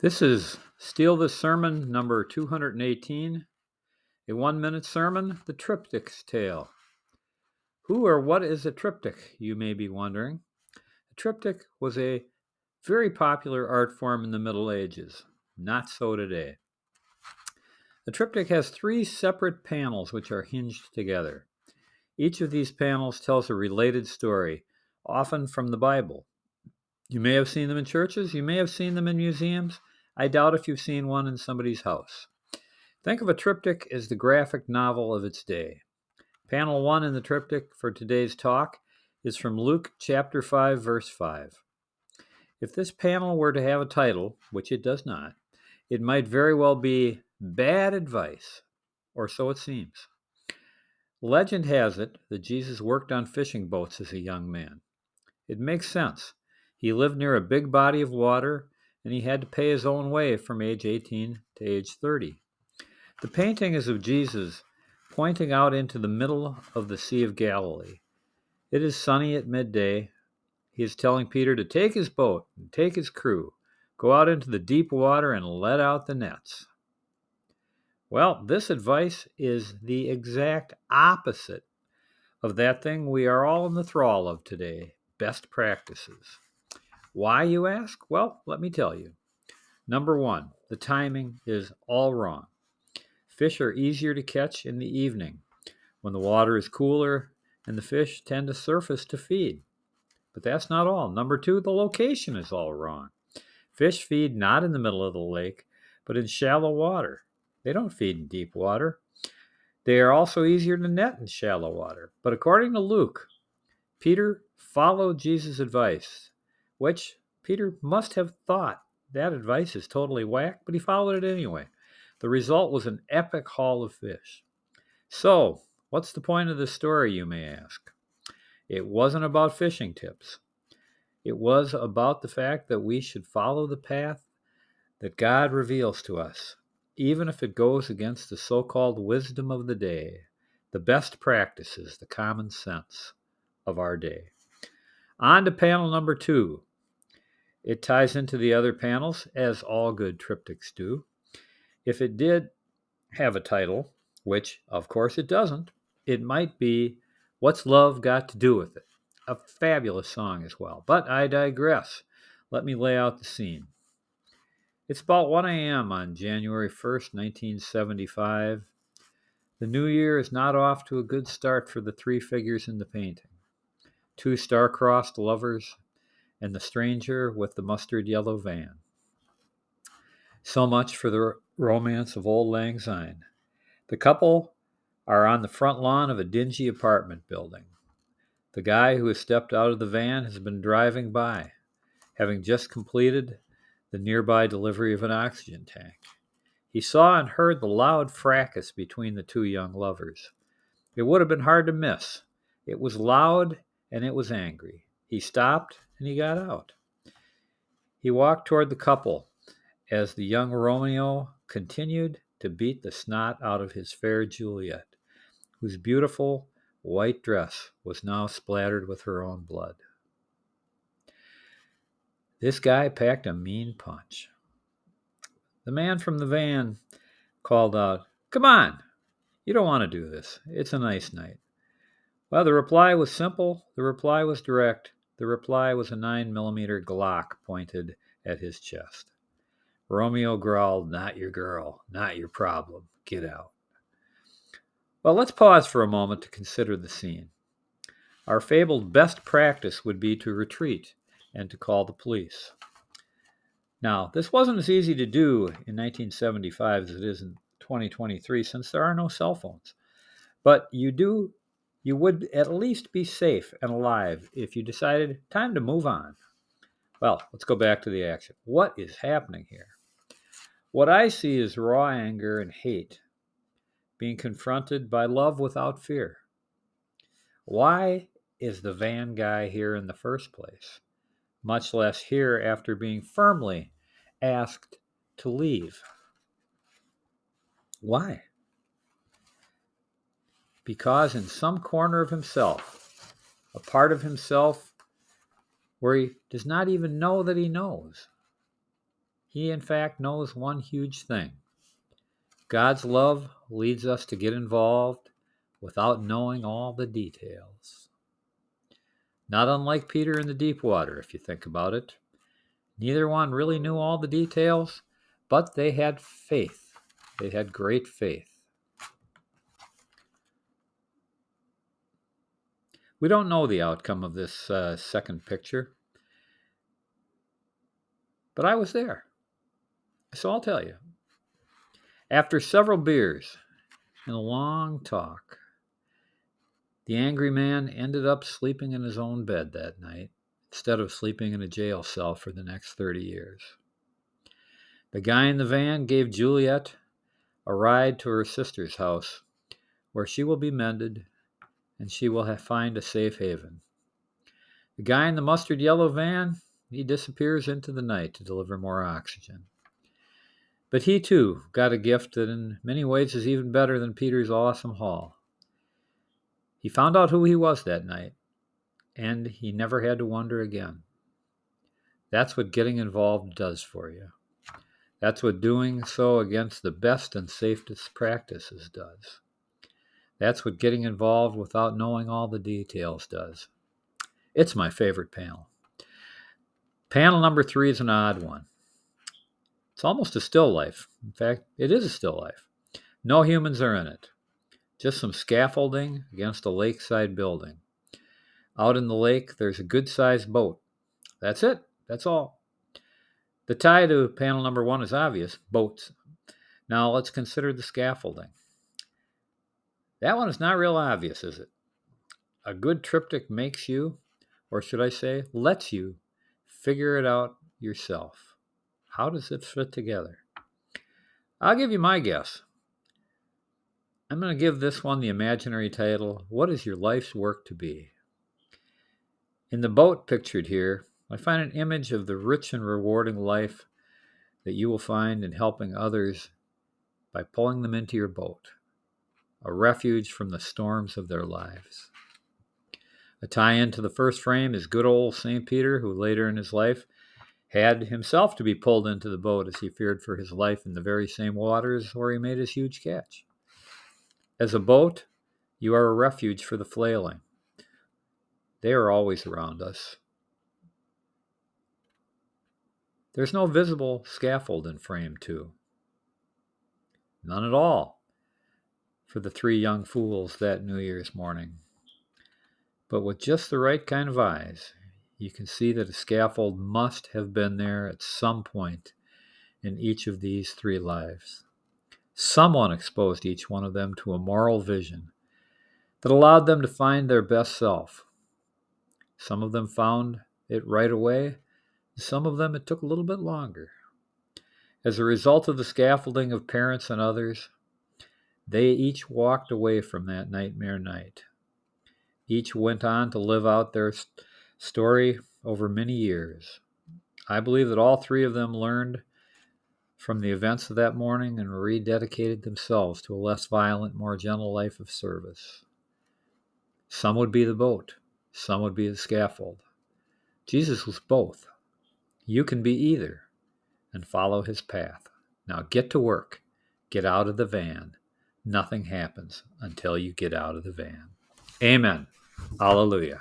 This is Steal the Sermon number 218, a one minute sermon, The Triptych's Tale. Who or what is a triptych, you may be wondering? A triptych was a very popular art form in the Middle Ages, not so today. The triptych has three separate panels which are hinged together. Each of these panels tells a related story, often from the Bible. You may have seen them in churches, you may have seen them in museums, I doubt if you've seen one in somebody's house. Think of a triptych as the graphic novel of its day. Panel 1 in the triptych for today's talk is from Luke chapter 5, verse 5. If this panel were to have a title, which it does not, it might very well be Bad Advice, or so it seems. Legend has it that Jesus worked on fishing boats as a young man. It makes sense. He lived near a big body of water and he had to pay his own way from age 18 to age 30. The painting is of Jesus pointing out into the middle of the Sea of Galilee. It is sunny at midday. He is telling Peter to take his boat and take his crew, go out into the deep water and let out the nets. Well, this advice is the exact opposite of that thing we are all in the thrall of today best practices. Why, you ask? Well, let me tell you. Number one, the timing is all wrong. Fish are easier to catch in the evening when the water is cooler and the fish tend to surface to feed. But that's not all. Number two, the location is all wrong. Fish feed not in the middle of the lake, but in shallow water. They don't feed in deep water. They are also easier to net in shallow water. But according to Luke, Peter followed Jesus' advice which Peter must have thought that advice is totally whack, but he followed it anyway. The result was an epic haul of fish. So, what's the point of the story, you may ask? It wasn't about fishing tips. It was about the fact that we should follow the path that God reveals to us, even if it goes against the so called wisdom of the day, the best practices, the common sense of our day. On to panel number two it ties into the other panels, as all good triptychs do. If it did have a title, which of course it doesn't, it might be What's Love Got to Do with It? A fabulous song as well. But I digress. Let me lay out the scene. It's about 1 a.m. on January 1st, 1975. The new year is not off to a good start for the three figures in the painting. Two star-crossed lovers and the stranger with the mustard yellow van. So much for the romance of Auld Lang Syne. The couple are on the front lawn of a dingy apartment building. The guy who has stepped out of the van has been driving by, having just completed the nearby delivery of an oxygen tank. He saw and heard the loud fracas between the two young lovers. It would have been hard to miss. It was loud and it was angry. He stopped and he got out. He walked toward the couple as the young Romeo continued to beat the snot out of his fair Juliet, whose beautiful white dress was now splattered with her own blood. This guy packed a mean punch. The man from the van called out, Come on! You don't want to do this. It's a nice night. Well, the reply was simple, the reply was direct, the reply was a 9 millimeter Glock pointed at his chest. Romeo growled, Not your girl, not your problem. Get out. Well, let's pause for a moment to consider the scene. Our fabled best practice would be to retreat and to call the police. Now, this wasn't as easy to do in 1975 as it is in 2023 since there are no cell phones. But you do you would at least be safe and alive if you decided time to move on. Well, let's go back to the action. What is happening here? What I see is raw anger and hate being confronted by love without fear. Why is the van guy here in the first place? Much less here after being firmly asked to leave. Why? Because in some corner of himself, a part of himself where he does not even know that he knows, he in fact knows one huge thing God's love leads us to get involved without knowing all the details. Not unlike Peter in the deep water, if you think about it. Neither one really knew all the details, but they had faith. They had great faith. We don't know the outcome of this uh, second picture, but I was there. So I'll tell you. After several beers and a long talk, the angry man ended up sleeping in his own bed that night instead of sleeping in a jail cell for the next 30 years. The guy in the van gave Juliet a ride to her sister's house where she will be mended and she will find a safe haven. The guy in the mustard yellow van, he disappears into the night to deliver more oxygen. But he too got a gift that in many ways is even better than Peter's awesome haul. He found out who he was that night, and he never had to wonder again. That's what getting involved does for you. That's what doing so against the best and safest practices does. That's what getting involved without knowing all the details does. It's my favorite panel. Panel number three is an odd one. It's almost a still life. In fact, it is a still life. No humans are in it. Just some scaffolding against a lakeside building. Out in the lake, there's a good sized boat. That's it. That's all. The tie to panel number one is obvious boats. Now let's consider the scaffolding. That one is not real obvious, is it? A good triptych makes you, or should I say, lets you, figure it out yourself. How does it fit together? I'll give you my guess. I'm going to give this one the imaginary title What is Your Life's Work to Be? In the boat pictured here, I find an image of the rich and rewarding life that you will find in helping others by pulling them into your boat, a refuge from the storms of their lives. A tie in to the first frame is good old St. Peter, who later in his life had himself to be pulled into the boat as he feared for his life in the very same waters where he made his huge catch. As a boat, you are a refuge for the flailing. They are always around us. There's no visible scaffold in frame two. None at all for the three young fools that New Year's morning. But with just the right kind of eyes, you can see that a scaffold must have been there at some point in each of these three lives. Someone exposed each one of them to a moral vision that allowed them to find their best self. Some of them found it right away, some of them it took a little bit longer. As a result of the scaffolding of parents and others, they each walked away from that nightmare night. Each went on to live out their story over many years. I believe that all three of them learned from the events of that morning and rededicated themselves to a less violent, more gentle life of service. Some would be the boat, some would be the scaffold. Jesus was both. You can be either and follow his path. Now get to work. Get out of the van. Nothing happens until you get out of the van. Amen. Hallelujah.